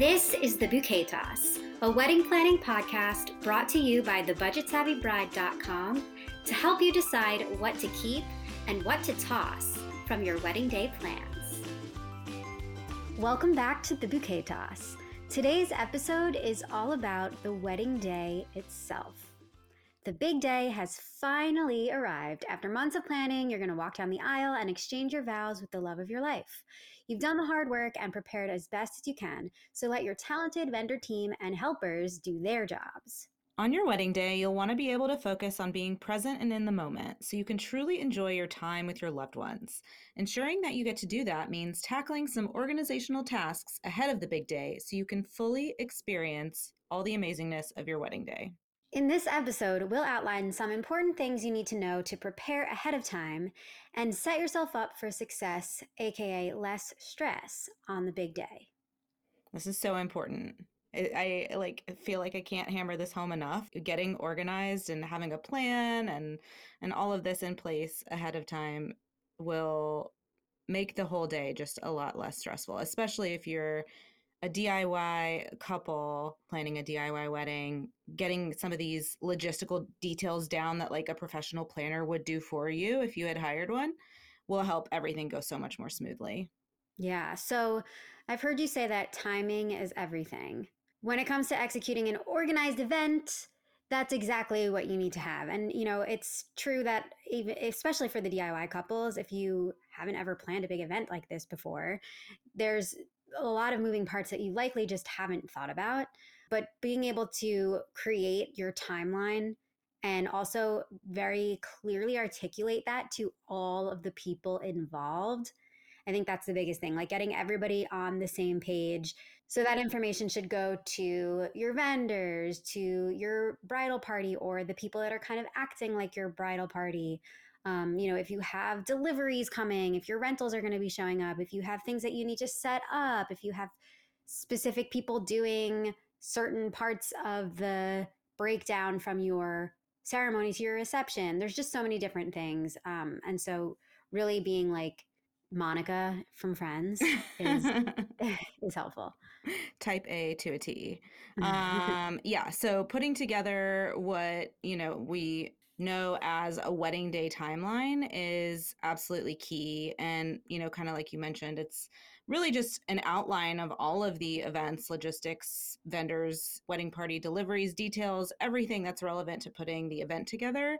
This is the Bouquet Toss, a wedding planning podcast brought to you by thebudgetsavvybride.com to help you decide what to keep and what to toss from your wedding day plans. Welcome back to the Bouquet Toss. Today's episode is all about the wedding day itself. The big day has finally arrived. After months of planning, you're going to walk down the aisle and exchange your vows with the love of your life. You've done the hard work and prepared as best as you can, so let your talented vendor team and helpers do their jobs. On your wedding day, you'll want to be able to focus on being present and in the moment so you can truly enjoy your time with your loved ones. Ensuring that you get to do that means tackling some organizational tasks ahead of the big day so you can fully experience all the amazingness of your wedding day. In this episode, we'll outline some important things you need to know to prepare ahead of time and set yourself up for success, aka less stress, on the big day. This is so important. I, I like feel like I can't hammer this home enough. Getting organized and having a plan and and all of this in place ahead of time will make the whole day just a lot less stressful, especially if you're a DIY couple planning a DIY wedding, getting some of these logistical details down that like a professional planner would do for you if you had hired one will help everything go so much more smoothly. Yeah. So I've heard you say that timing is everything. When it comes to executing an organized event, that's exactly what you need to have. And you know, it's true that even especially for the DIY couples, if you haven't ever planned a big event like this before, there's a lot of moving parts that you likely just haven't thought about. But being able to create your timeline and also very clearly articulate that to all of the people involved. I think that's the biggest thing, like getting everybody on the same page. So that information should go to your vendors, to your bridal party, or the people that are kind of acting like your bridal party. Um, you know, if you have deliveries coming, if your rentals are going to be showing up, if you have things that you need to set up, if you have specific people doing certain parts of the breakdown from your ceremony to your reception, there's just so many different things. Um, and so, really being like Monica from Friends is is helpful. Type A to a T. Um, yeah. So putting together what you know we know as a wedding day timeline is absolutely key. And, you know, kind of like you mentioned, it's really just an outline of all of the events, logistics, vendors, wedding party deliveries, details, everything that's relevant to putting the event together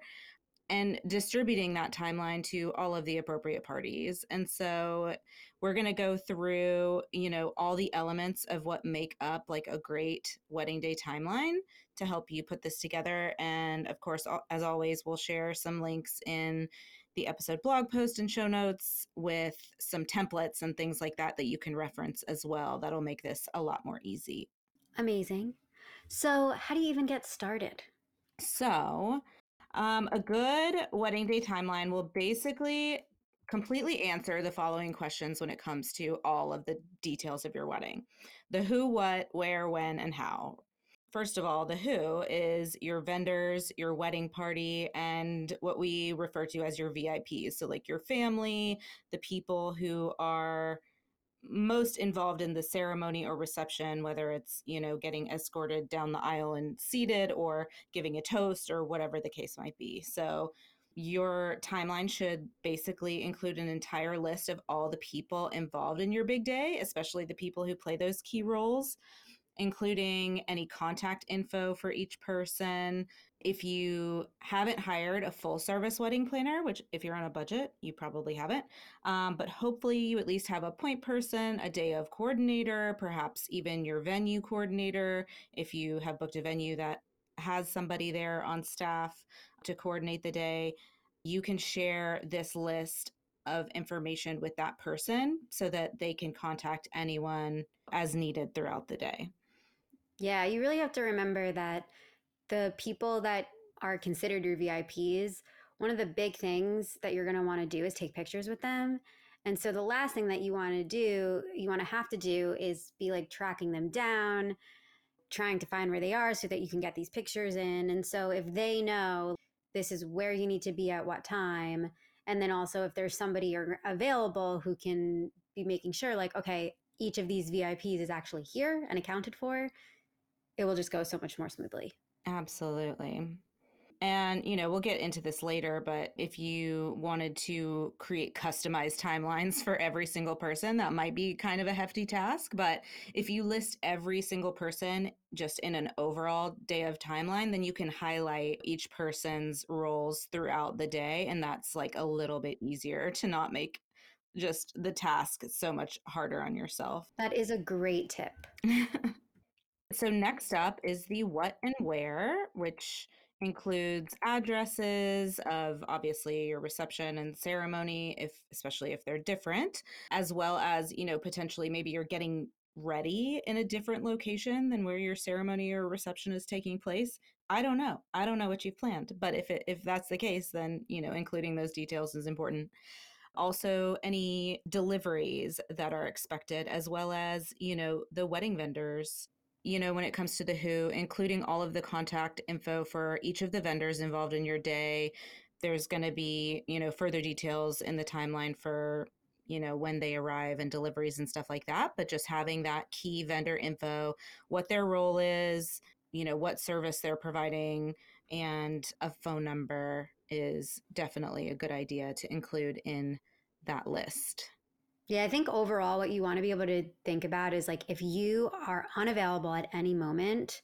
and distributing that timeline to all of the appropriate parties. And so we're going to go through, you know, all the elements of what make up like a great wedding day timeline to help you put this together. And of course, as always, we'll share some links in the episode blog post and show notes with some templates and things like that that you can reference as well. That'll make this a lot more easy. Amazing. So, how do you even get started? So, um, a good wedding day timeline will basically completely answer the following questions when it comes to all of the details of your wedding the who, what, where, when, and how. First of all, the who is your vendors, your wedding party, and what we refer to as your VIPs. So, like your family, the people who are most involved in the ceremony or reception, whether it's, you know, getting escorted down the aisle and seated or giving a toast or whatever the case might be. So your timeline should basically include an entire list of all the people involved in your big day, especially the people who play those key roles including any contact info for each person. If you haven't hired a full service wedding planner, which if you're on a budget, you probably haven't, um, but hopefully you at least have a point person, a day of coordinator, perhaps even your venue coordinator, if you have booked a venue that has somebody there on staff to coordinate the day. You can share this list of information with that person so that they can contact anyone as needed throughout the day. Yeah, you really have to remember that the people that are considered your VIPs, one of the big things that you're going to want to do is take pictures with them. And so the last thing that you want to do, you want to have to do is be like tracking them down, trying to find where they are so that you can get these pictures in. And so if they know this is where you need to be at what time, and then also if there's somebody available who can be making sure like okay, each of these VIPs is actually here and accounted for, it will just go so much more smoothly. Absolutely. And, you know, we'll get into this later, but if you wanted to create customized timelines for every single person, that might be kind of a hefty task. But if you list every single person just in an overall day of timeline, then you can highlight each person's roles throughout the day. And that's like a little bit easier to not make just the task so much harder on yourself. That is a great tip. so, next up is the what and where, which includes addresses of obviously your reception and ceremony if especially if they're different as well as you know potentially maybe you're getting ready in a different location than where your ceremony or reception is taking place. I don't know. I don't know what you've planned but if it, if that's the case then you know including those details is important. Also any deliveries that are expected as well as you know the wedding vendors you know, when it comes to the who, including all of the contact info for each of the vendors involved in your day. There's going to be, you know, further details in the timeline for, you know, when they arrive and deliveries and stuff like that. But just having that key vendor info, what their role is, you know, what service they're providing, and a phone number is definitely a good idea to include in that list. Yeah, I think overall, what you want to be able to think about is like if you are unavailable at any moment,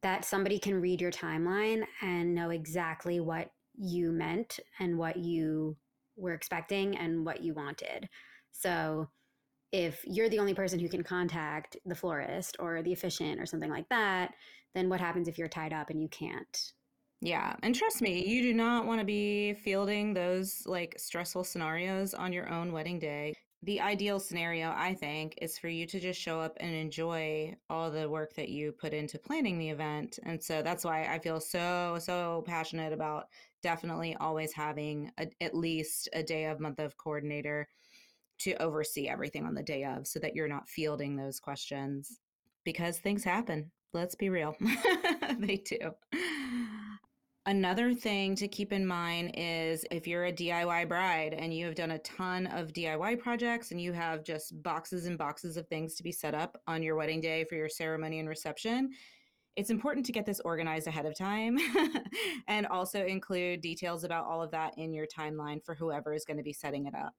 that somebody can read your timeline and know exactly what you meant and what you were expecting and what you wanted. So if you're the only person who can contact the florist or the officiant or something like that, then what happens if you're tied up and you can't? Yeah. And trust me, you do not want to be fielding those like stressful scenarios on your own wedding day the ideal scenario, I think, is for you to just show up and enjoy all the work that you put into planning the event. And so that's why I feel so, so passionate about definitely always having a, at least a day of month of coordinator to oversee everything on the day of so that you're not fielding those questions because things happen. Let's be real. they do. Another thing to keep in mind is if you're a DIY bride and you have done a ton of DIY projects and you have just boxes and boxes of things to be set up on your wedding day for your ceremony and reception, it's important to get this organized ahead of time and also include details about all of that in your timeline for whoever is going to be setting it up.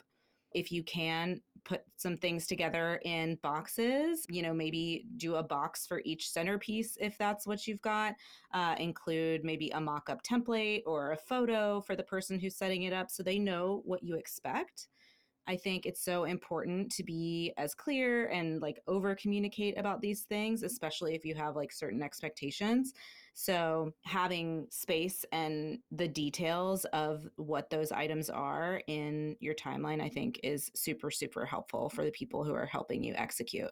If you can put some things together in boxes you know maybe do a box for each centerpiece if that's what you've got uh, include maybe a mock-up template or a photo for the person who's setting it up so they know what you expect I think it's so important to be as clear and like over communicate about these things, mm-hmm. especially if you have like certain expectations. So, having space and the details of what those items are in your timeline, I think, is super, super helpful for the people who are helping you execute.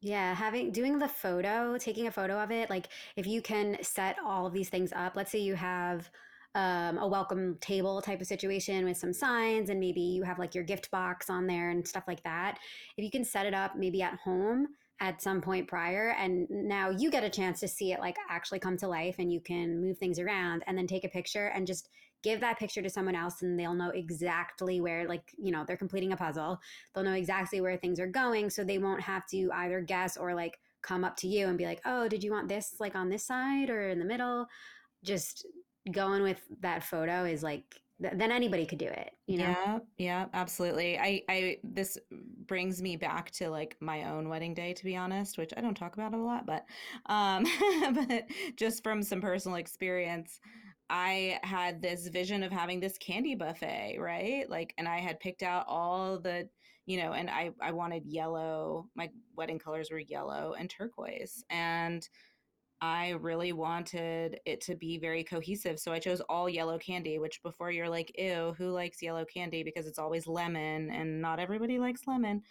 Yeah, having doing the photo, taking a photo of it, like if you can set all of these things up, let's say you have um, a welcome table type of situation with some signs and maybe you have like your gift box on there and stuff like that. If you can set it up maybe at home at some point prior and now you get a chance to see it like actually come to life and you can move things around and then take a picture and just give that picture to someone else and they'll know exactly where like you know they're completing a puzzle they'll know exactly where things are going so they won't have to either guess or like come up to you and be like oh did you want this like on this side or in the middle just going with that photo is like then anybody could do it you know? Yeah yeah absolutely. I i this brings me back to like my own wedding day to be honest which i don't talk about a lot but um but just from some personal experience i had this vision of having this candy buffet right? Like and i had picked out all the you know and i i wanted yellow my wedding colors were yellow and turquoise and I really wanted it to be very cohesive. So I chose all yellow candy, which before you're like, ew, who likes yellow candy? Because it's always lemon and not everybody likes lemon.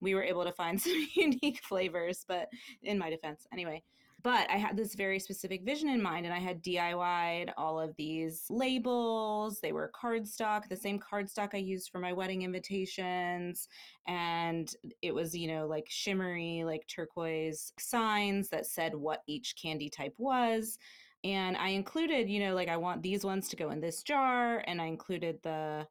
We were able to find some unique flavors, but in my defense, anyway. But I had this very specific vision in mind, and I had DIY'd all of these labels. They were cardstock, the same cardstock I used for my wedding invitations. And it was, you know, like shimmery, like turquoise signs that said what each candy type was. And I included, you know, like I want these ones to go in this jar, and I included the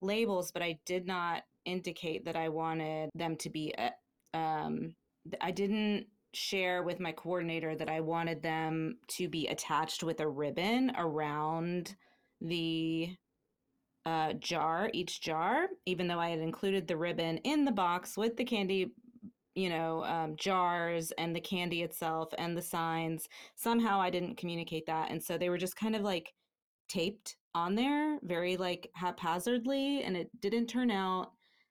labels, but I did not indicate that I wanted them to be a, um, I didn't share with my coordinator that I wanted them to be attached with a ribbon around the uh, jar, each jar, even though I had included the ribbon in the box with the candy, you know, um, jars and the candy itself and the signs. Somehow I didn't communicate that. And so they were just kind of like taped on there very like haphazardly and it didn't turn out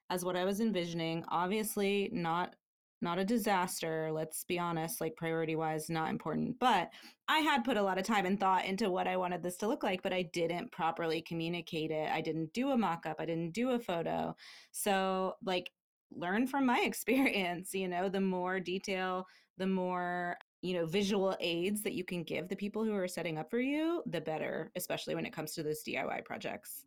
as what I was envisioning. Obviously, not not a disaster let's be honest like priority wise not important but i had put a lot of time and thought into what i wanted this to look like but i didn't properly communicate it i didn't do a mock-up i didn't do a photo. So like learn from my experience you know the more detail the more you know visual aids that you can give the people who are setting up for you the better especially when it comes to those diy projects.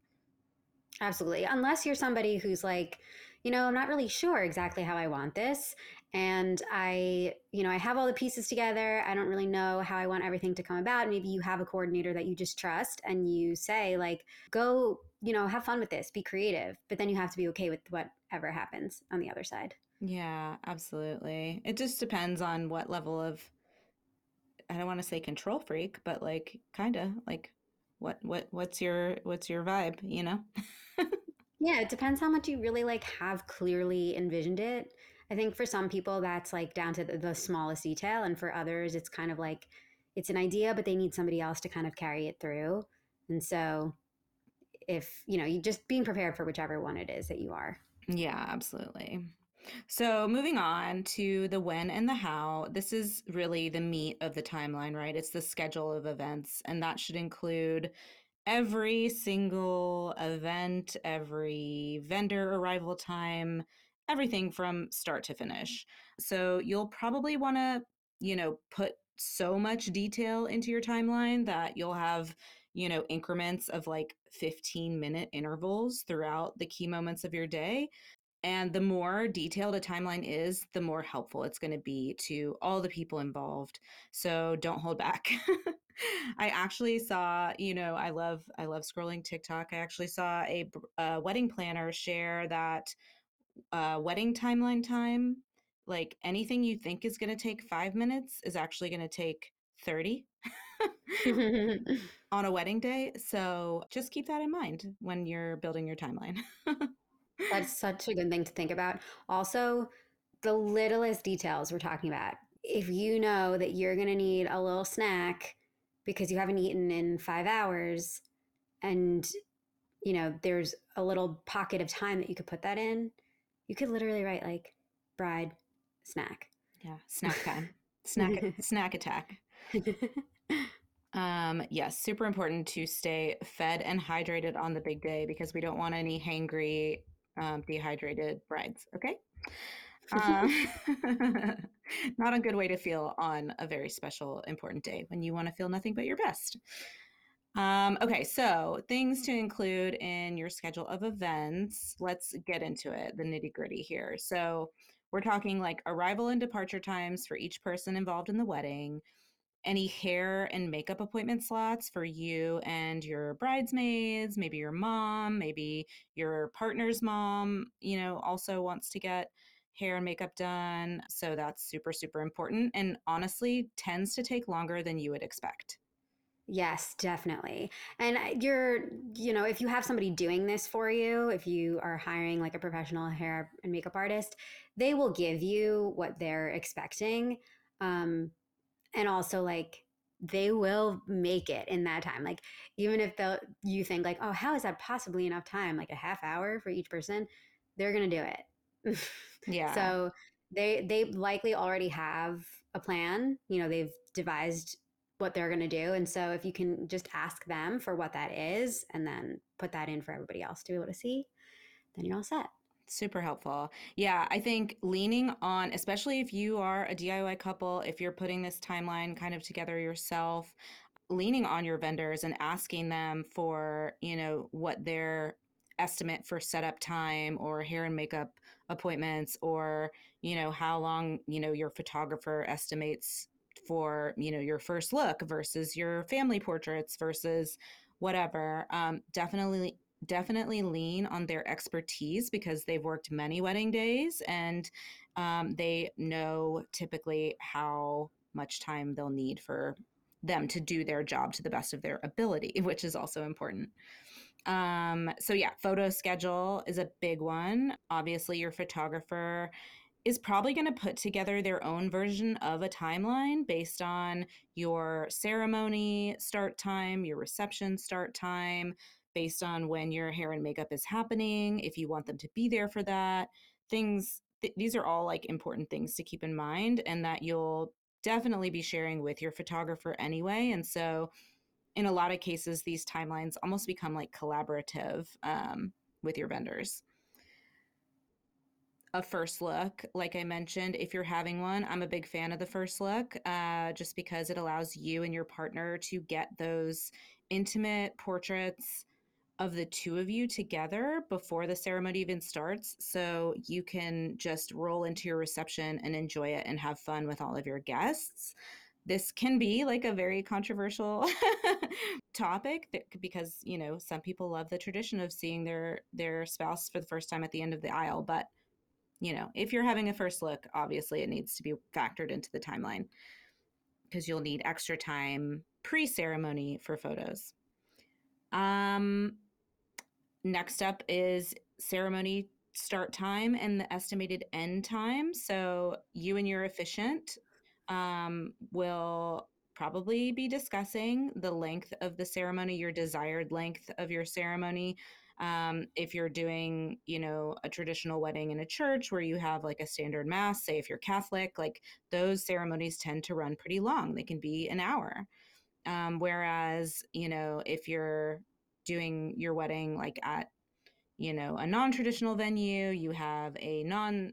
Absolutely unless you're somebody who's like you know i'm not really sure exactly how i want this and i you know i have all the pieces together. I don't really know how i want everything to come about. Maybe you have a coordinator that you just trust and you say like go you know have fun with this. Be creative. But then you have to be okay with whatever happens on the other side. Yeah absolutely. It just depends on what level of i don't want to say control freak but like kind of like what what what's your what's your vibe you know? Yeah it depends how much you really like have clearly envisioned it I think for some people that's like down to the, the smallest detail, and for others it's kind of like it's an idea, but they need somebody else to kind of carry it through. And so, if you know, you just being prepared for whichever one it is that you are. Yeah, absolutely. So, moving on to the when and the how, this is really the meat of the timeline, right? It's the schedule of events, and that should include every single event, every vendor arrival time, everything from start to finish. So you'll probably want to, you know, put so much detail into your timeline that you'll have, you know, increments of like 15 minute intervals throughout the key moments of your day. And the more detailed a timeline is, the more helpful it's going to be to all the people involved. So don't hold back. I actually saw, you know, I love I love scrolling TikTok. I actually saw a, a wedding planner share that uh, wedding timeline time, like anything you think is going to take five minutes is actually going to take 30 on a wedding day. So just keep that in mind when you're building your timeline. That's such a good thing to think about. Also, the littlest details we're talking about. If you know that you're going to need a little snack because you haven't eaten in five hours and you know there's a little pocket of time that you could put that in you could literally write like bride snack. Yeah, snack time. snack snack attack. Um, yes, super important to stay fed and hydrated on the big day because we don't want any hangry, um, dehydrated brides. Okay. Um, not a good way to feel on a very special, important day when you want to feel nothing but your best. Um, okay, so things to include in your schedule of events. Let's get into it, the nitty gritty here. So, we're talking like arrival and departure times for each person involved in the wedding, any hair and makeup appointment slots for you and your bridesmaids, maybe your mom, maybe your partner's mom, you know, also wants to get hair and makeup done. So, that's super, super important. And honestly, tends to take longer than you would expect. Yes, definitely. And you're, you know, if you have somebody doing this for you, if you are hiring like a professional hair and makeup artist, they will give you what they're expecting. Um, and also like they will make it in that time. Like even if they you think like, oh, how is that possibly enough time? Like a half hour for each person, they're gonna do it. yeah. So they they likely already have a plan. You know, they've devised what they're going to do. And so if you can just ask them for what that is and then put that in for everybody else to be able to see, then you're all set. Super helpful. Yeah, I think leaning on, especially if you are a DIY couple, if you're putting this timeline kind of together yourself, leaning on your vendors and asking them for, you know, what their estimate for setup time or hair and makeup appointments or, you know, how long, you know, your photographer estimates for you know your first look versus your family portraits versus whatever um, definitely definitely lean on their expertise because they've worked many wedding days and um, they know typically how much time they'll need for them to do their job to the best of their ability, which is also important. Um, so yeah, photo schedule is a big one. Obviously, your photographer is probably going to put together their own version of a timeline based on your ceremony start time, your reception start time, based on when your hair and makeup is happening, if you want them to be there for that. Things th- these are all like important things to keep in mind and that you'll definitely be sharing with your photographer anyway. And so in a lot of cases, these timelines almost become like collaborative um, with your vendors a first look. Like I mentioned, if you're having one, I'm a big fan of the first look uh, just because it allows you and your partner to get those intimate portraits of the two of you together before the ceremony even starts. So you can just roll into your reception and enjoy it and have fun with all of your guests. This can be like a very controversial topic because you know some people love the tradition of seeing their their spouse for the first time at the end of the aisle, but you know, if you're having a first look, obviously it needs to be factored into the timeline because you'll need extra time pre ceremony for photos. Um, next up is ceremony start time and the estimated end time. So you and your officiant um, will probably be discussing the length of the ceremony, your desired length of your ceremony um, if you're doing, you know, a traditional wedding in a church where you have like a standard mass, say if you're Catholic, like those ceremonies tend to run pretty long. They can be an hour. Um, whereas, you know, if you're doing your wedding like at, you know, a non traditional venue, you have a non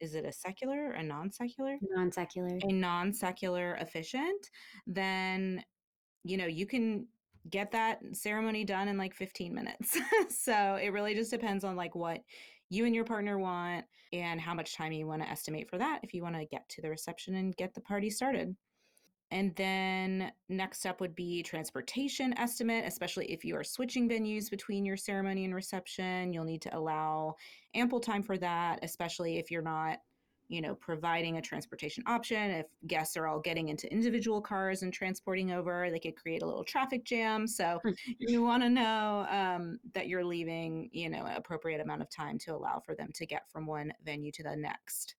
is it a secular or a non-secular non-secular a non-secular officiant then you know you can get that ceremony done in like 15 minutes. so it really just depends on like what you and your partner want and how much time you want to estimate for that if you want to get to the reception and get the party started. And then next up would be transportation estimate, especially if you are switching venues between your ceremony and reception. You'll need to allow ample time for that, especially if you're not you know, providing a transportation option. If guests are all getting into individual cars and transporting over, they could create a little traffic jam. So hmm. you want to know um, that you're leaving, you know, an appropriate amount of time to allow for them to get from one venue to the next.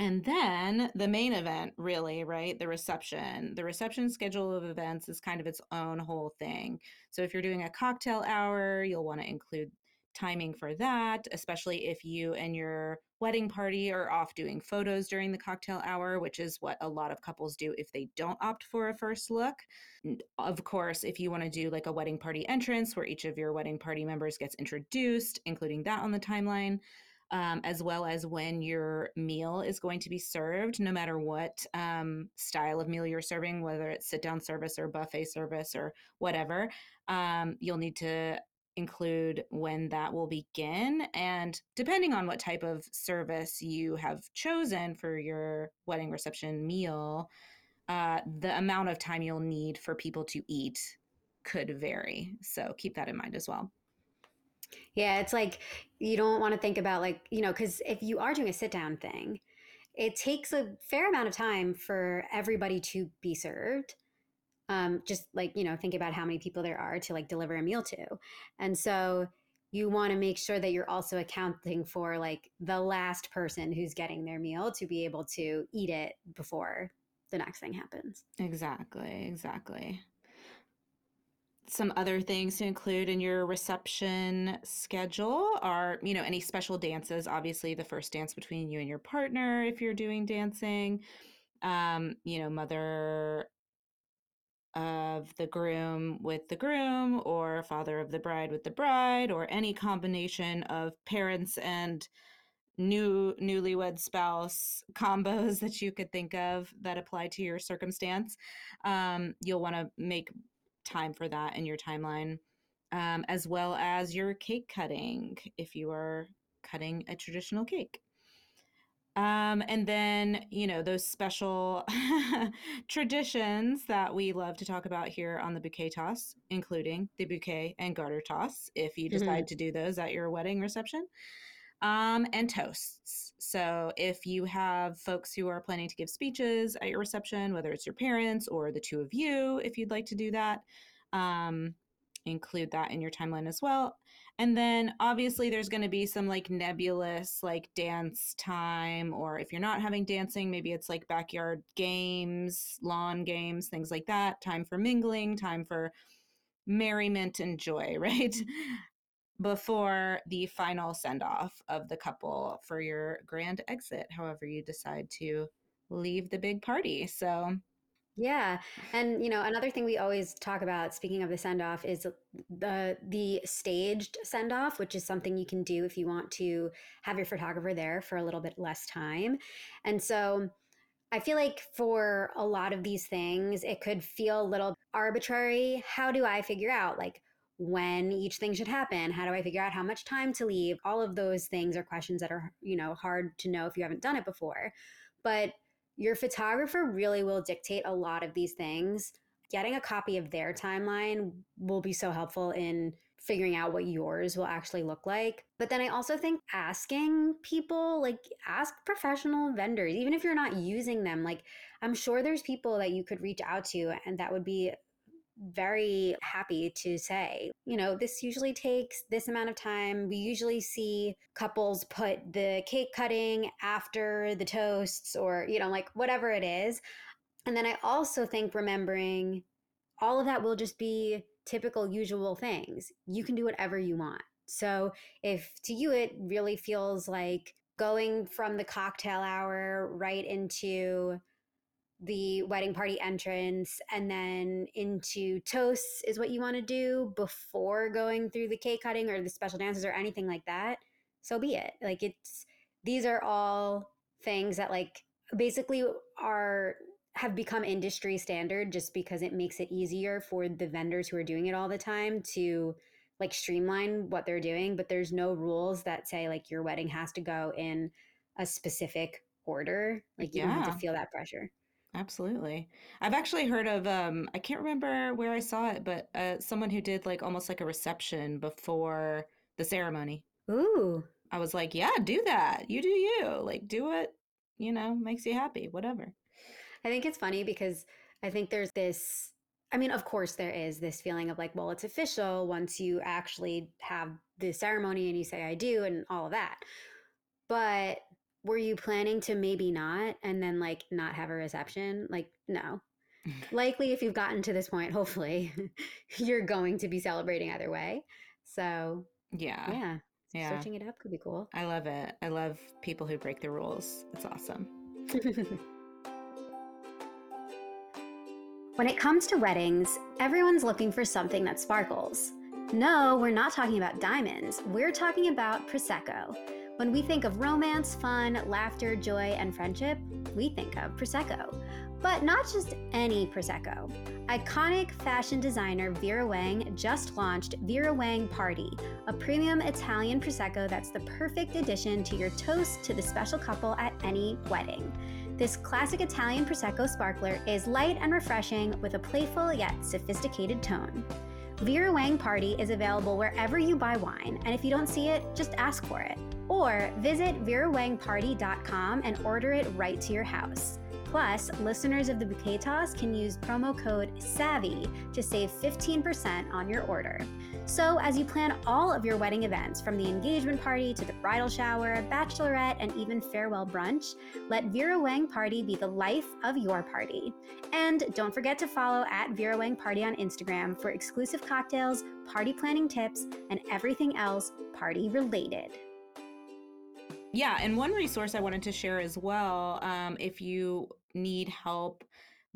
And then the main event, really, right? The reception. The reception schedule of events is kind of its own whole thing. So if you're doing a cocktail hour, you'll want to include timing for that, especially if you and your wedding party or off doing photos during the cocktail hour, which is what a lot of couples do if they don't opt for a first look. Of course, if you want to do like a wedding party entrance where each of your wedding party members gets introduced, including that on the timeline. Um, as well as when your meal is going to be served, no matter what um, style of meal you're serving, whether it's sit down service or buffet service or whatever, um, you'll need to include when that will begin. And depending on what type of service you have chosen for your wedding reception meal, uh, the amount of time you'll need for people to eat could vary. So keep that in mind as well. Yeah, it's like you don't want to think about like, you know, because if you are doing a sit down thing, it takes a fair amount of time for everybody to be served um, just like you know think about how many people there are to like deliver a meal to. And so you want to make sure that you're also accounting for like the last person who's getting their meal to be able to eat it before the next thing happens. Exactly exactly. Some other things to include in your reception schedule are you know any special dances obviously the first dance between you and your partner if you're doing dancing. Um, you know mother of the groom with the groom or father of the bride with the bride or any combination of parents and new newlywed spouse combos that you could think of that apply to your circumstance um, you'll want to make time for that in your timeline um, as well as your cake cutting if you are cutting a traditional cake Um, and then, you know, those special traditions that we love to talk about here on the bouquet toss, including the bouquet and garter toss, if you Mm-hmm. decide to do those at your wedding reception, um, and toasts. So if you have folks who are planning to give speeches at your reception, whether it's your parents or the two of you, if you'd like to do that, um, include that in your timeline as well. And then obviously there's going to be some like nebulous like dance time, or if you're not having dancing, maybe it's like backyard games, lawn games, things like that. Time for mingling, time for merriment and joy, right? Before the final send off of the couple for your grand exit, however you decide to leave the big party. So, Yeah. And you know, another thing we always talk about speaking of the send off is the the staged send off, which is something you can do if you want to have your photographer there for a little bit less time. And so I feel like for a lot of these things, it could feel a little arbitrary. How do I figure out like when each thing should happen? How do I figure out how much time to leave? All of those things are questions that are, you know, hard to know if you haven't done it before. But your photographer really will dictate a lot of these things. Getting a copy of their timeline will be so helpful in figuring out what yours will actually look like. But then I also think asking people, like ask professional vendors, even if you're not using them, like I'm sure there's people that you could reach out to and that would be very happy to say, you know, this usually takes this amount of time. We usually see couples put the cake cutting after the toasts or, you know, like whatever it is. And then I also think remembering all of that will just be typical, usual things. You can do whatever you want. So if to you it really feels like going from the cocktail hour right into the wedding party entrance and then into toasts is what you want to do before going through the cake cutting or the special dances or anything like that so be it. Like it's these are all things that like basically are have become industry standard just because it makes it easier for the vendors who are doing it all the time to like streamline what they're doing but there's no rules that say like your wedding has to go in a specific order. Like you don't have to feel that pressure Absolutely. I've actually heard of um I can't remember where I saw it, but uh someone who did like almost like a reception before the ceremony. ooh I was like, "Yeah, do that. You do you. Like do what, you know, makes you happy, whatever." I think it's funny because I think there's this. I mean, of course, there is this feeling of like, well, it's official once you actually have the ceremony and you say, I do, and all of that. But were you planning to maybe not and then like not have a reception? Like, no. Likely, if you've gotten to this point, hopefully you're going to be celebrating either way. So, Yeah. yeah, Yeah. switching it up could be cool. I love it. I love people who break the rules. It's awesome. When it comes to weddings, everyone's looking for something that sparkles. No, we're not talking about diamonds. We're talking about Prosecco. When we think of romance, fun, laughter, joy, and friendship, we think of Prosecco. But not just any Prosecco. Iconic fashion designer Vera Wang just launched Vera Wang Party, a premium Italian Prosecco that's the perfect addition to your toast to the special couple at any wedding. This classic Italian Prosecco sparkler is light and refreshing with a playful yet sophisticated tone. Vera Wang Party is available wherever you buy wine, and if you don't see it, just ask for it. Or visit verawangparty.com and order it right to your house. Plus, listeners of the Bouquet Toss can use promo code SAVVY to save 15% on your order. So, as you plan all of your wedding events, from the engagement party to the bridal shower, bachelorette, and even farewell brunch, let Vera Wang Party be the life of your party. And don't forget to follow at Vera Wang Party on Instagram for exclusive cocktails, party planning tips, and everything else party related. Yeah, and one resource I wanted to share as well, um, if you need help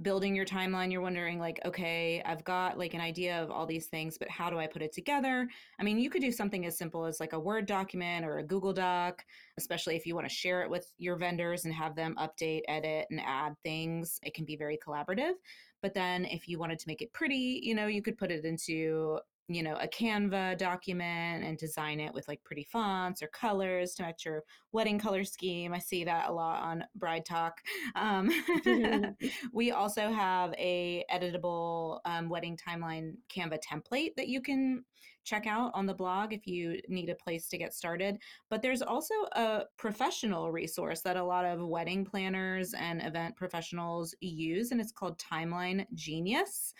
building your timeline, you're wondering like, okay, I've got like an idea of all these things, but how do I put it together? I mean, you could do something as simple as like a Word document or a Google Doc, especially if you want to share it with your vendors and have them update, edit, and add things. It can be very collaborative. But then if you wanted to make it pretty, you know, you could put it into you know, a Canva document and design it with like pretty fonts or colors to match your wedding color scheme. I see that a lot on BrideTok. Um, we also have a editable um, wedding timeline Canva template that you can check out on the blog if you need a place to get started. But there's also a professional resource that a lot of wedding planners and event professionals use, and it's called Timeline Genius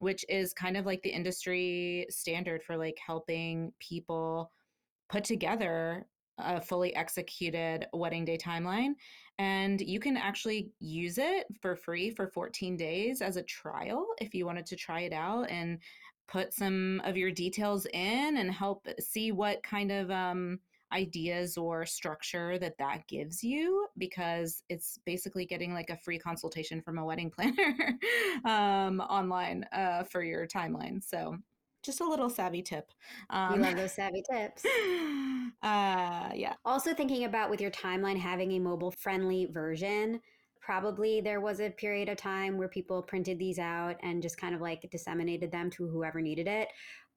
which is kind of like the industry standard for like helping people put together a fully executed wedding day timeline. And you can actually use it for free for 14 days as a trial if you wanted to try it out and put some of your details in and help see what kind of um, ideas or structure that that gives you because it's basically getting like a free consultation from a wedding planner um, online uh, for your timeline. So just a little savvy tip. Um, we love those savvy tips. Uh, yeah. Also thinking about with your timeline having a mobile friendly version. Probably there was a period of time where people printed these out and just kind of like disseminated them to whoever needed it.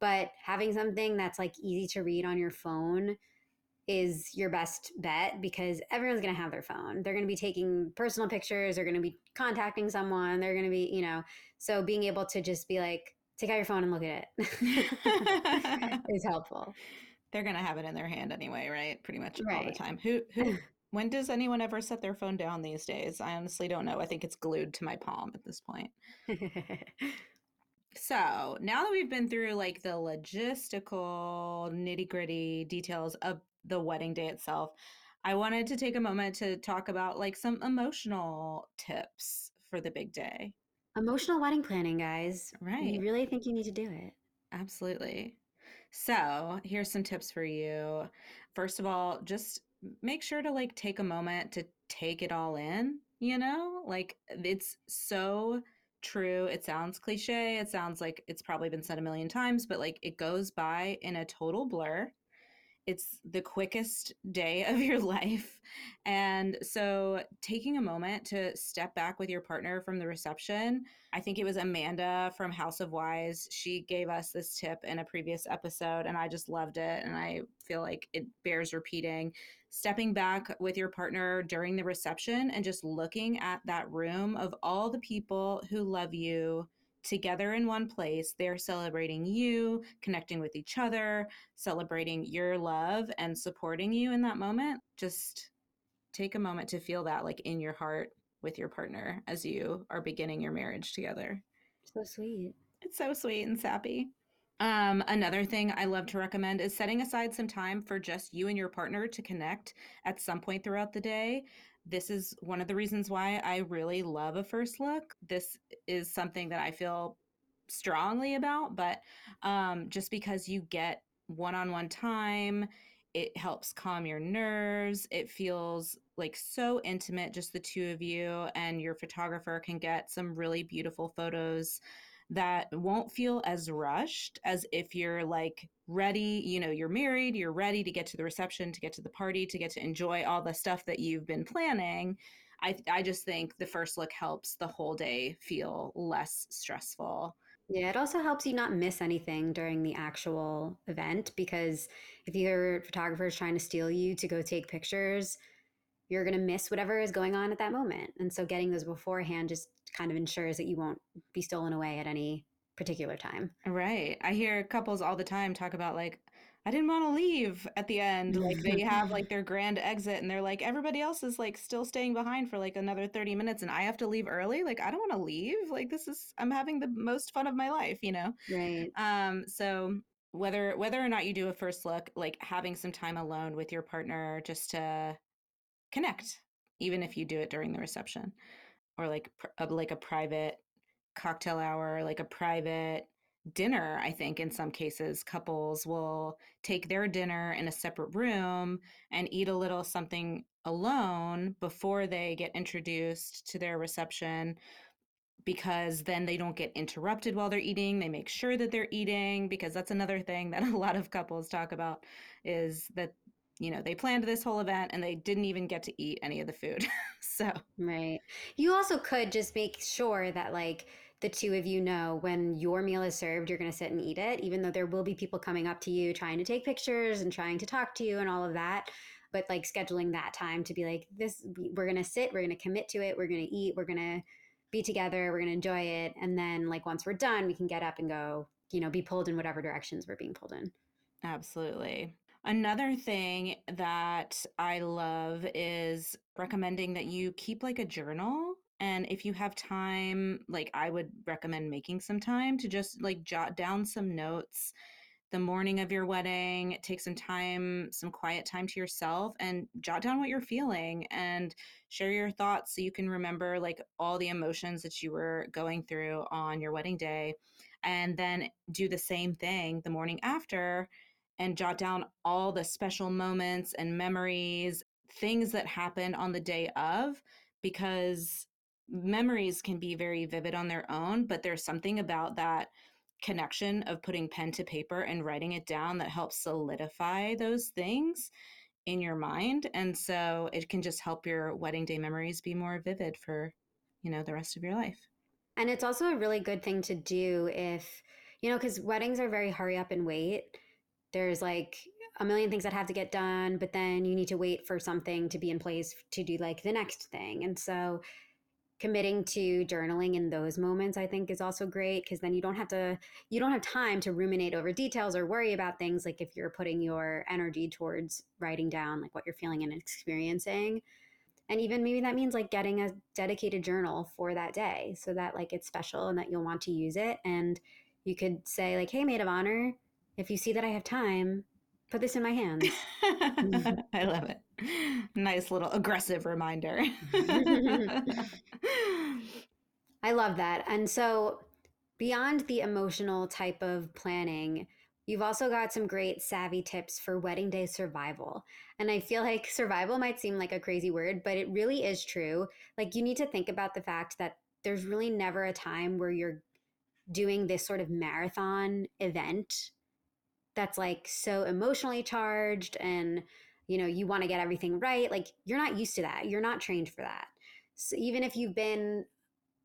But having something that's like easy to read on your phone is your best bet because everyone's going to have their phone. They're going to be taking personal pictures, they're going to be contacting someone, they're going to be, you know, so being able to just be like, take out your phone and look at it is helpful. They're going to have it in their hand anyway, right? Pretty much right. all the time. Who, who, when does anyone ever set their phone down these days? I honestly don't know. I think it's glued to my palm at this point. So now that we've been through like the logistical nitty gritty details of the wedding day itself, I wanted to take a moment to talk about like some emotional tips for the big day. Emotional wedding planning, guys. Right. You really think you need to do it. Absolutely. So, here's some tips for you. First of all, just make sure to like take a moment to take it all in, you know? Like it's so true. It sounds cliche. It sounds like it's probably been said a million times, but like it goes by in a total blur it's the quickest day of your life. And so, taking a moment to step back with your partner from the reception, I think it was Amanda from House of Wise. She gave us this tip in a previous episode, and I just loved it. And I feel like it bears repeating. Stepping back with your partner during the reception and just looking at that room of all the people who love you together in one place. They're celebrating you, connecting with each other, celebrating your love, and supporting you in that moment. Just take a moment to feel that, like in your heart with your partner as you are beginning your marriage together. So sweet. It's so sweet and sappy. Um, another thing I love to recommend is setting aside some time for just you and your partner to connect at some point throughout the day this is one of the reasons why I really love a first look. This is something that I feel strongly about, but um, just because you get one on one time, it helps calm your nerves. It feels like so intimate, just the two of you, and your photographer can get some really beautiful photos that won't feel as rushed as if you're like ready, you know, you're married, you're ready to get to the reception, to get to the party, to get to enjoy all the stuff that you've been planning. I, I just think the first look helps the whole day feel less stressful. Yeah, it also helps you not miss anything during the actual event because if your photographer is trying to steal you to go take pictures, you're going to miss whatever is going on at that moment. And so getting those beforehand just kind of ensures that you won't be stolen away at any particular time. Right. I hear couples all the time talk about like I didn't want to leave at the end. Like they have like their grand exit and they're like everybody else is like still staying behind for like another 30 minutes and I have to leave early. Like I don't want to leave. Like this is I'm having the most fun of my life, you know. Right. Um so whether whether or not you do a first look, like having some time alone with your partner just to connect even if you do it during the reception or like a, uh, like a private cocktail hour, like a private dinner. I think in some cases, couples will take their dinner in a separate room and eat a little something alone before they get introduced to their reception because then they don't get interrupted while they're eating they make sure that they're eating because that's another thing that a lot of couples talk about is that you know they planned this whole event and they didn't even get to eat any of the food so right you also could just make sure that like the two of you know when your meal is served, you're going to sit and eat it, even though there will be people coming up to you trying to take pictures and trying to talk to you and all of that. But like scheduling that time to be like, this, we're going to sit, we're going to commit to it, we're going to eat, we're going to be together, we're going to enjoy it. And then, like, once we're done, we can get up and go, you know, be pulled in whatever directions we're being pulled in. Absolutely. Another thing that I love is recommending that you keep like a journal and if you have time, like I would recommend making some time to just like jot down some notes the morning of your wedding, take some time, some quiet time to yourself and jot down what you're feeling and share your thoughts so you can remember like all the emotions that you were going through on your wedding day. And then do the same thing the morning after and jot down all the special moments and memories, things that happened on the day of, because memories can be very vivid on their own, but there's something about that connection of putting pen to paper and writing it down that helps solidify those things in your mind. And so it can just help your wedding day memories be more vivid for, you know, the rest of your life. And it's also a really good thing to do if, you know, because weddings are very hurry up and wait. There's like a million things that have to get done, but then you need to wait for something to be in place to do like the next thing. And so committing to journaling in those moments i think is also great because then you don't have to you don't have time to ruminate over details or worry about things like if you're putting your energy towards writing down like what you're feeling and experiencing and even maybe that means like getting a dedicated journal for that day so that like it's special and that you'll want to use it and you could say like hey maid of honor if you see that i have time put this in my hands. I love it. Nice little aggressive reminder. I love that. And so, beyond the emotional type of planning, you've also got some great savvy tips for wedding day survival. And I feel like survival might seem like a crazy word, but it really is true. Like, you need to think about the fact that there's really never a time where you're doing this sort of marathon event that's like so emotionally charged and you know you want to get everything right like you're not used to that you're not trained for that. So even if you've been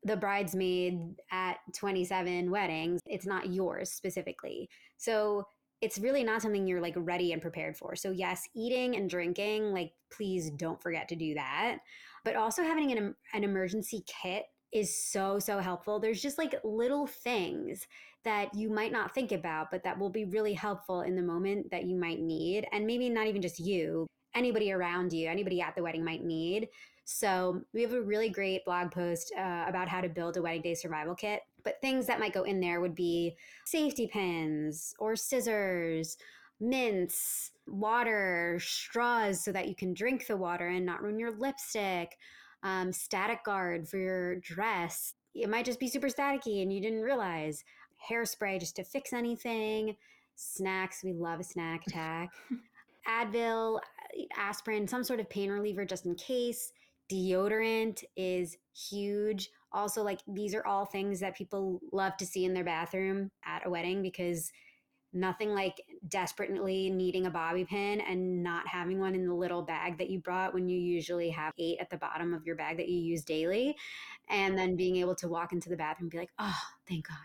the bridesmaid at 27 weddings it's not yours specifically. So it's really not something you're like ready and prepared for. So yes eating and drinking like please don't forget to do that. But also having an, an emergency kit is so so helpful there's just like little things that you might not think about, but that will be really helpful in the moment that you might need. And maybe not even just you, anybody around you, anybody at the wedding might need. So we have a really great blog post uh, about how to build a wedding day survival kit. But things that might go in there would be safety pins or scissors, mints, water, straws so that you can drink the water and not ruin your lipstick, um, static guard for your dress. It might just be super staticky and you didn't realize hairspray just to fix anything, snacks. We love a snack attack. Advil, aspirin, some sort of pain reliever just in case. Deodorant is huge. Also, like these are all things that people love to see in their bathroom at a wedding because nothing like desperately needing a bobby pin and not having one in the little bag that you brought when you usually have eight at the bottom of your bag that you use daily. And then being able to walk into the bathroom and be like, oh, thank God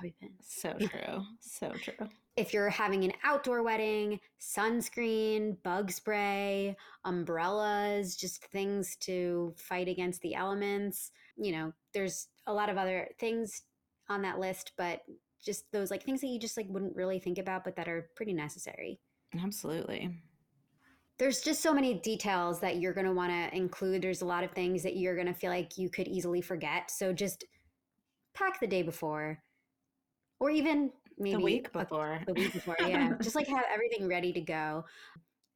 bobby pins. So true. so true. If you're having an outdoor wedding, sunscreen, bug spray, umbrellas, just things to fight against the elements. You know, there's a lot of other things on that list, but just those like things that you just like wouldn't really think about, but that are pretty necessary. Absolutely there's just so many details that you're going to want to include. There's a lot of things that you're going to feel like you could easily forget. So just pack the day before, or even maybe the week before. A, the week before, yeah. Just like have everything ready to go.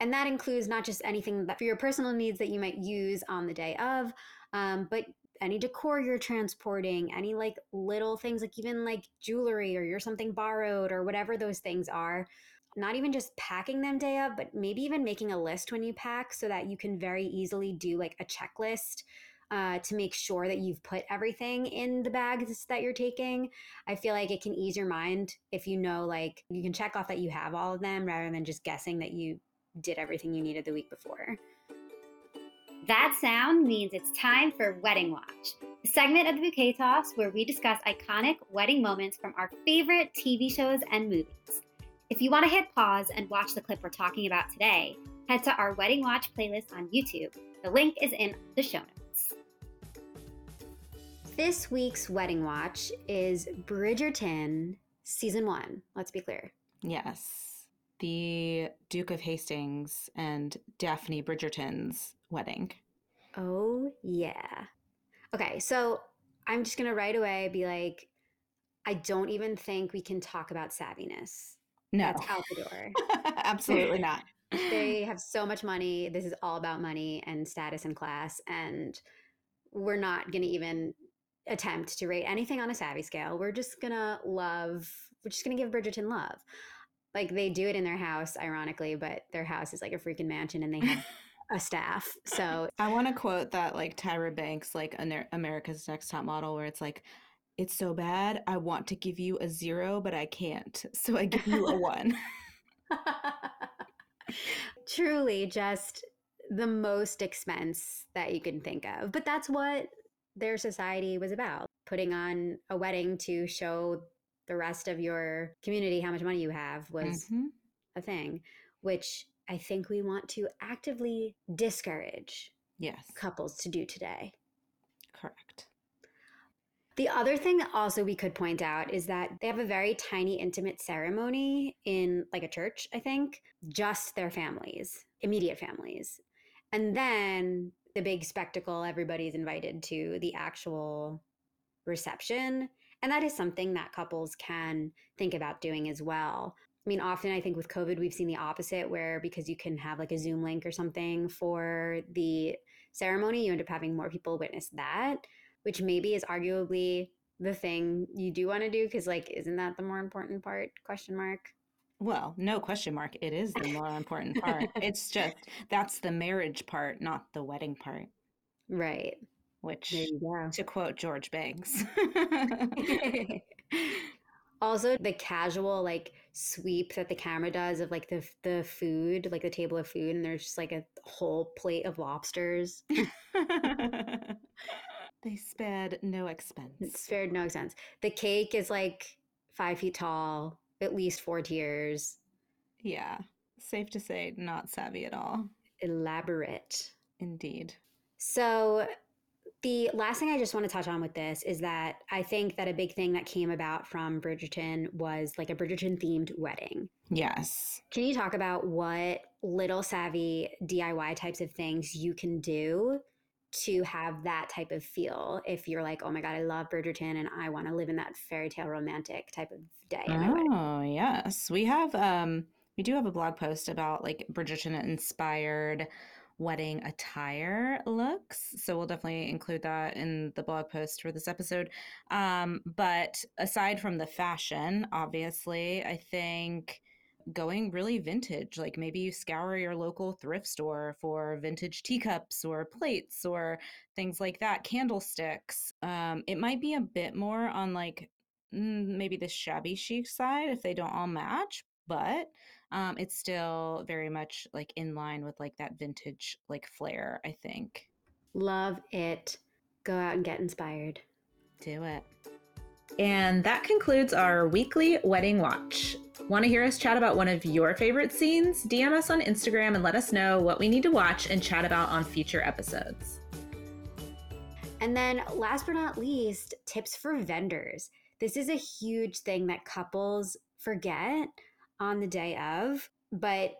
And that includes not just anything that for your personal needs that you might use on the day of, um, but any decor you're transporting, any like little things, like even like jewelry or you're something borrowed or whatever those things are. Not even just packing them day of, but maybe even making a list when you pack so that you can very easily do like a checklist uh, to make sure that you've put everything in the bags that you're taking. I feel like it can ease your mind if you know, like, you can check off that you have all of them rather than just guessing that you did everything you needed the week before. That sound means it's time for Wedding Watch, a segment of the Bouquet Toss where we discuss iconic wedding moments from our favorite TV shows and movies. If you want to hit pause and watch the clip we're talking about today, head to our Wedding Watch playlist on YouTube. The link is in the show notes. This week's Wedding Watch is Bridgerton Season 1. Let's be clear. Yes. The Duke of Hastings and Daphne Bridgerton's wedding. Oh, yeah. Okay, so I'm just going to right away be like, I don't even think we can talk about savviness. No. That's out the door. Absolutely not. they have so much money. This is all about money and status and class. And we're not going to even attempt to rate anything on a savvy scale. We're just going to love, we're just going to give Bridgerton love. Like they do it in their house, ironically, but their house is like a freaking mansion and they have a staff. So I want to quote that like Tyra Banks, like America's Next Top Model, where it's like, it's so bad. I want to give you a zero, but I can't. So I give you a one. Truly, just the most expense that you can think of. But that's what their society was about putting on a wedding to show the rest of your community how much money you have was mm-hmm. a thing, which I think we want to actively discourage yes couples to do today. Correct. The other thing that also we could point out is that they have a very tiny, intimate ceremony in like a church, I think, just their families, immediate families. And then the big spectacle, everybody's invited to the actual reception. And that is something that couples can think about doing as well. I mean, often I think with COVID, we've seen the opposite, where because you can have like a Zoom link or something for the ceremony, you end up having more people witness that which maybe is arguably the thing you do want to do because like isn't that the more important part? Question mark. Well no question mark. It is the more important part. It's just that's the marriage part not the wedding part. Right. Which to quote george banks also the casual like sweep that the camera does of like the the food like the table of food and there's just like a whole plate of lobsters They spared no expense. It spared no expense. The cake is like five feet tall, at least four tiers. Yeah. Safe to say, not savvy at all. Elaborate. Indeed. So, the last thing I just want to touch on with this is that I think that a big thing that came about from Bridgerton was like a Bridgerton themed wedding. Yes. Can you talk about what little savvy DIY types of things you can do to have that type of feel if you're like, oh my God, I love Bridgerton and I want to live in that fairy tale romantic type of day. Oh, yes. We have, um, we do have a blog post about like Bridgerton inspired wedding attire looks. So we'll definitely include that in the blog post for this episode. Um, but aside from the fashion, obviously, I think going really vintage. Like maybe you scour your local thrift store for vintage teacups or plates or things like that, candlesticks. Um, it might be a bit more on like mm, maybe the shabby chic side if they don't all match, but um, it's still very much like in line with like that vintage like flair, I think. Love it. Go out and get inspired. Do it. And that concludes our weekly wedding watch. Want to hear us chat about one of your favorite scenes? DM us on Instagram and let us know what we need to watch and chat about on future episodes. And then, last but not least, tips for vendors. This is a huge thing that couples forget on the day of, but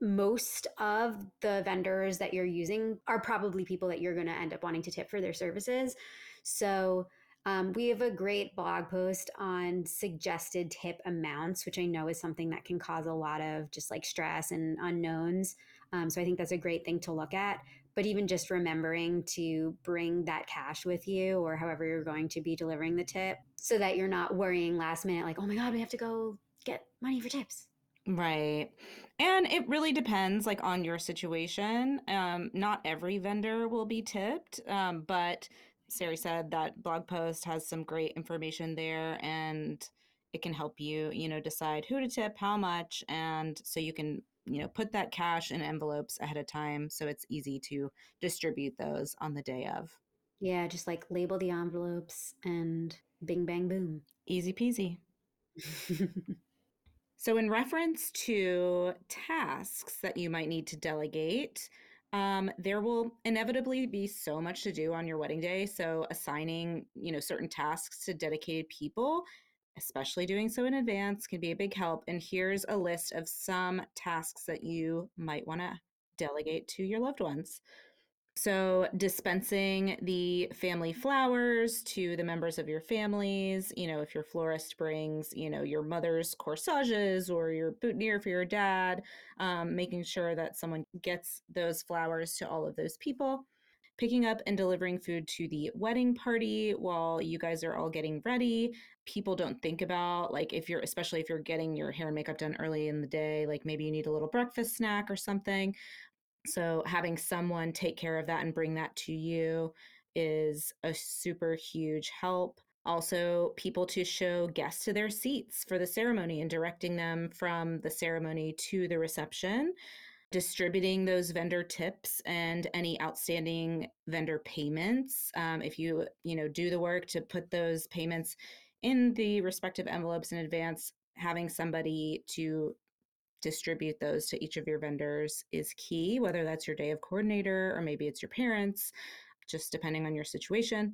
most of the vendors that you're using are probably people that you're going to end up wanting to tip for their services. So, um, we have a great blog post on suggested tip amounts, which I know is something that can cause a lot of just like stress and unknowns. Um, so I think that's a great thing to look at. But even just remembering to bring that cash with you or however you're going to be delivering the tip so that you're not worrying last minute, like, oh my God, we have to go get money for tips. Right. And it really depends like on your situation. Um, not every vendor will be tipped, um, but Sari said that blog post has some great information there and it can help you, you know, decide who to tip, how much, and so you can you know, put that cash in envelopes ahead of time so it's easy to distribute those on the day of. Yeah, just like label the envelopes and bing bang boom. Easy peasy. so, in reference to tasks that you might need to delegate, um, there will inevitably be so much to do on your wedding day. So, assigning, you know, certain tasks to dedicated people, especially doing so in advance, can be a big help. And here's a list of some tasks that you might want to delegate to your loved ones. So, dispensing the family flowers to the members of your families, you know, if your florist brings, you know, your mother's corsages or your boutonniere for your dad, um, making sure that someone gets those flowers to all of those people. Picking up and delivering food to the wedding party while you guys are all getting ready. People don't think about, like, if you're, especially if you're getting your hair and makeup done early in the day, like maybe you need a little breakfast snack or something. So having someone take care of that and bring that to you is a super huge help. Also, people to show guests to their seats for the ceremony and directing them from the ceremony to the reception distributing those vendor tips and any outstanding vendor payments um, if you you know do the work to put those payments in the respective envelopes in advance having somebody to distribute those to each of your vendors is key, whether that's your day of coordinator or maybe it's your parents, just depending on your situation.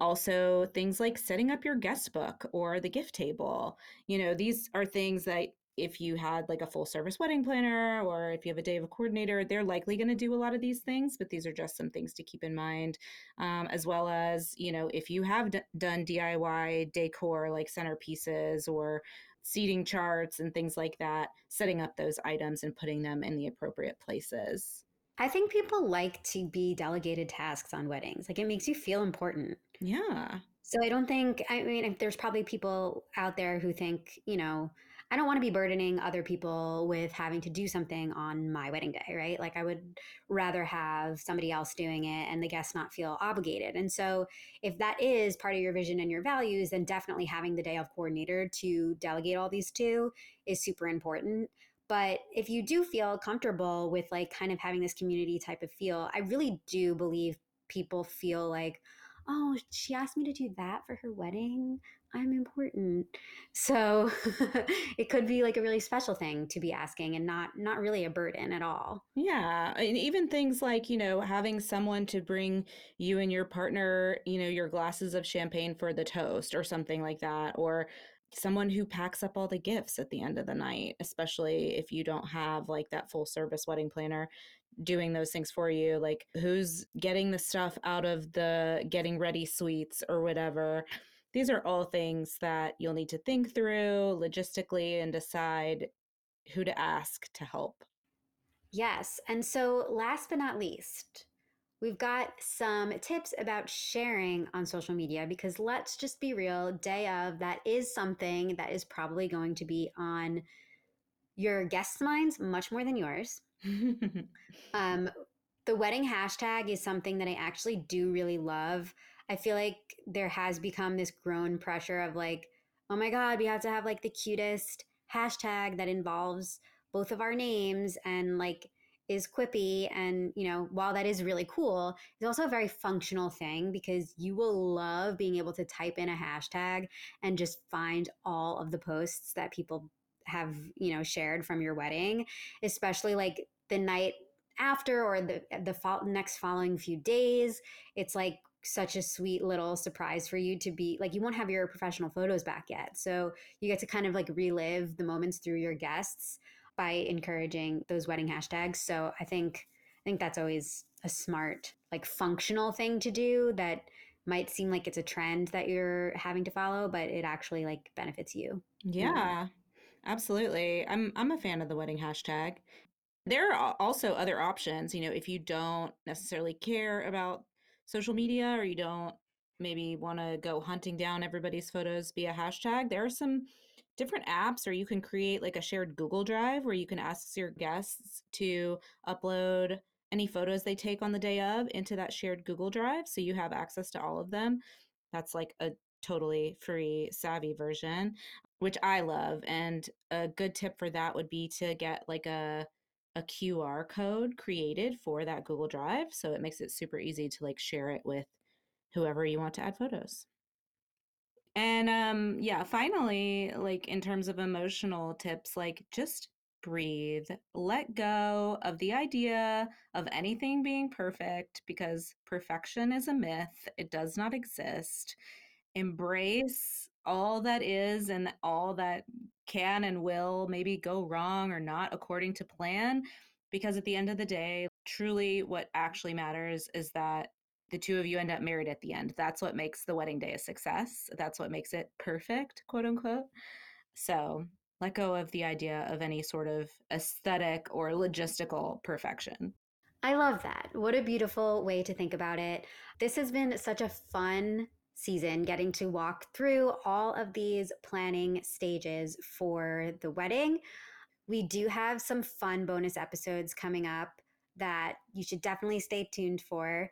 Also, things like setting up your guest book or the gift table. You know, these are things that if you had like a full service wedding planner or if you have a day of a coordinator, they're likely going to do a lot of these things, but these are just some things to keep in mind. Um, as well as, you know, if you have d- done DIY decor like centerpieces or seating charts and things like that, setting up those items and putting them in the appropriate places. I think people like to be delegated tasks on weddings. Like it makes you feel important. Yeah. So I don't think, I mean, there's probably people out there who think, you know, I don't want to be burdening other people with having to do something on my wedding day, right? Like I would rather have somebody else doing it and the guests not feel obligated. And so if that is part of your vision and your values, then definitely having the day of coordinator to delegate all these to is super important. But if you do feel comfortable with like kind of having this community type of feel, I really do believe people feel like, oh, she asked me to do that for her wedding. I'm important. So it could be like a really special thing to be asking and not not really a burden at all. Yeah, and even things like, you know, having someone to bring you and your partner, you know, your glasses of champagne for the toast or something like that or someone who packs up all the gifts at the end of the night, especially if you don't have like that full service wedding planner doing those things for you like who's getting the stuff out of the getting ready suites or whatever these are all things that you'll need to think through logistically and decide who to ask to help. Yes. And so, last but not least, we've got some tips about sharing on social media because let's just be real, day of, that is something that is probably going to be on your guests' minds much more than yours. um, the wedding hashtag is something that I actually do really love. I feel like there has become this grown pressure of like, oh my God, we have to have like the cutest hashtag that involves both of our names and like is quippy. And, you know, while that is really cool, it's also a very functional thing because you will love being able to type in a hashtag and just find all of the posts that people have, you know, shared from your wedding, especially like the night after or the the fo- next following few days. It's like such a sweet little surprise for you to be like you won't have your professional photos back yet. So you get to kind of like relive the moments through your guests by encouraging those wedding hashtags. So i think i think that's always a smart like functional thing to do that might seem like it's a trend that you're having to follow but it actually like benefits you. Yeah absolutely. I'm i'm a fan of the wedding hashtag. There are also other options you know if you don't necessarily care about social media or you don't maybe want to go hunting down everybody's photos via hashtag, there are some different apps or you can create like a shared Google Drive where you can ask your guests to upload any photos they take on the day of into that shared Google Drive so you have access to all of them. That's like a totally free savvy version. which I love. And a good tip for that would be to get like a a QR code created for that Google Drive. So it makes it super easy to like share it with whoever you want to add photos. And um yeah, finally, like in terms of emotional tips, like just breathe, let go of the idea of anything being perfect because perfection is a myth. It does not exist. Embrace all that is and all that can and will maybe go wrong or not according to plan. Because at the end of the day, truly what actually matters is that the two of you end up married at the end. That's what makes the wedding day a success. That's what makes it perfect, quote unquote. So let go of the idea of any sort of aesthetic or logistical perfection. I love that. What a beautiful way to think about it. This has been such a fun season getting to walk through all of these planning stages for the wedding. We do have some fun bonus episodes coming up that you should definitely stay tuned for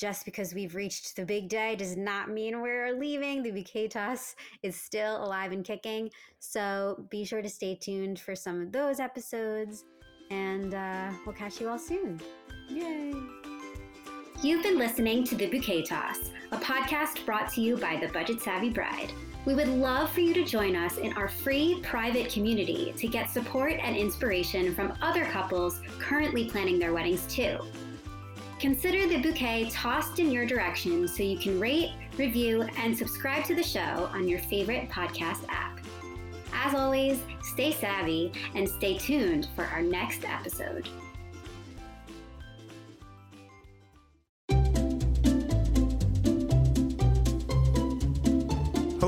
just because we've reached the big day does not mean we're leaving. The bouquet toss is still alive and kicking. So be sure to stay tuned for some of those episodes, and uh, we'll catch you all soon. Yay! You've been listening to The Bouquet Toss, a podcast brought to you by the Budget Savvy Bride. We would love for you to join us in our free private community to get support and inspiration from other couples currently planning their weddings too. Consider the bouquet tossed in your direction so you can rate, review, and subscribe to the show on your favorite podcast app. As always, stay savvy and stay tuned for our next episode.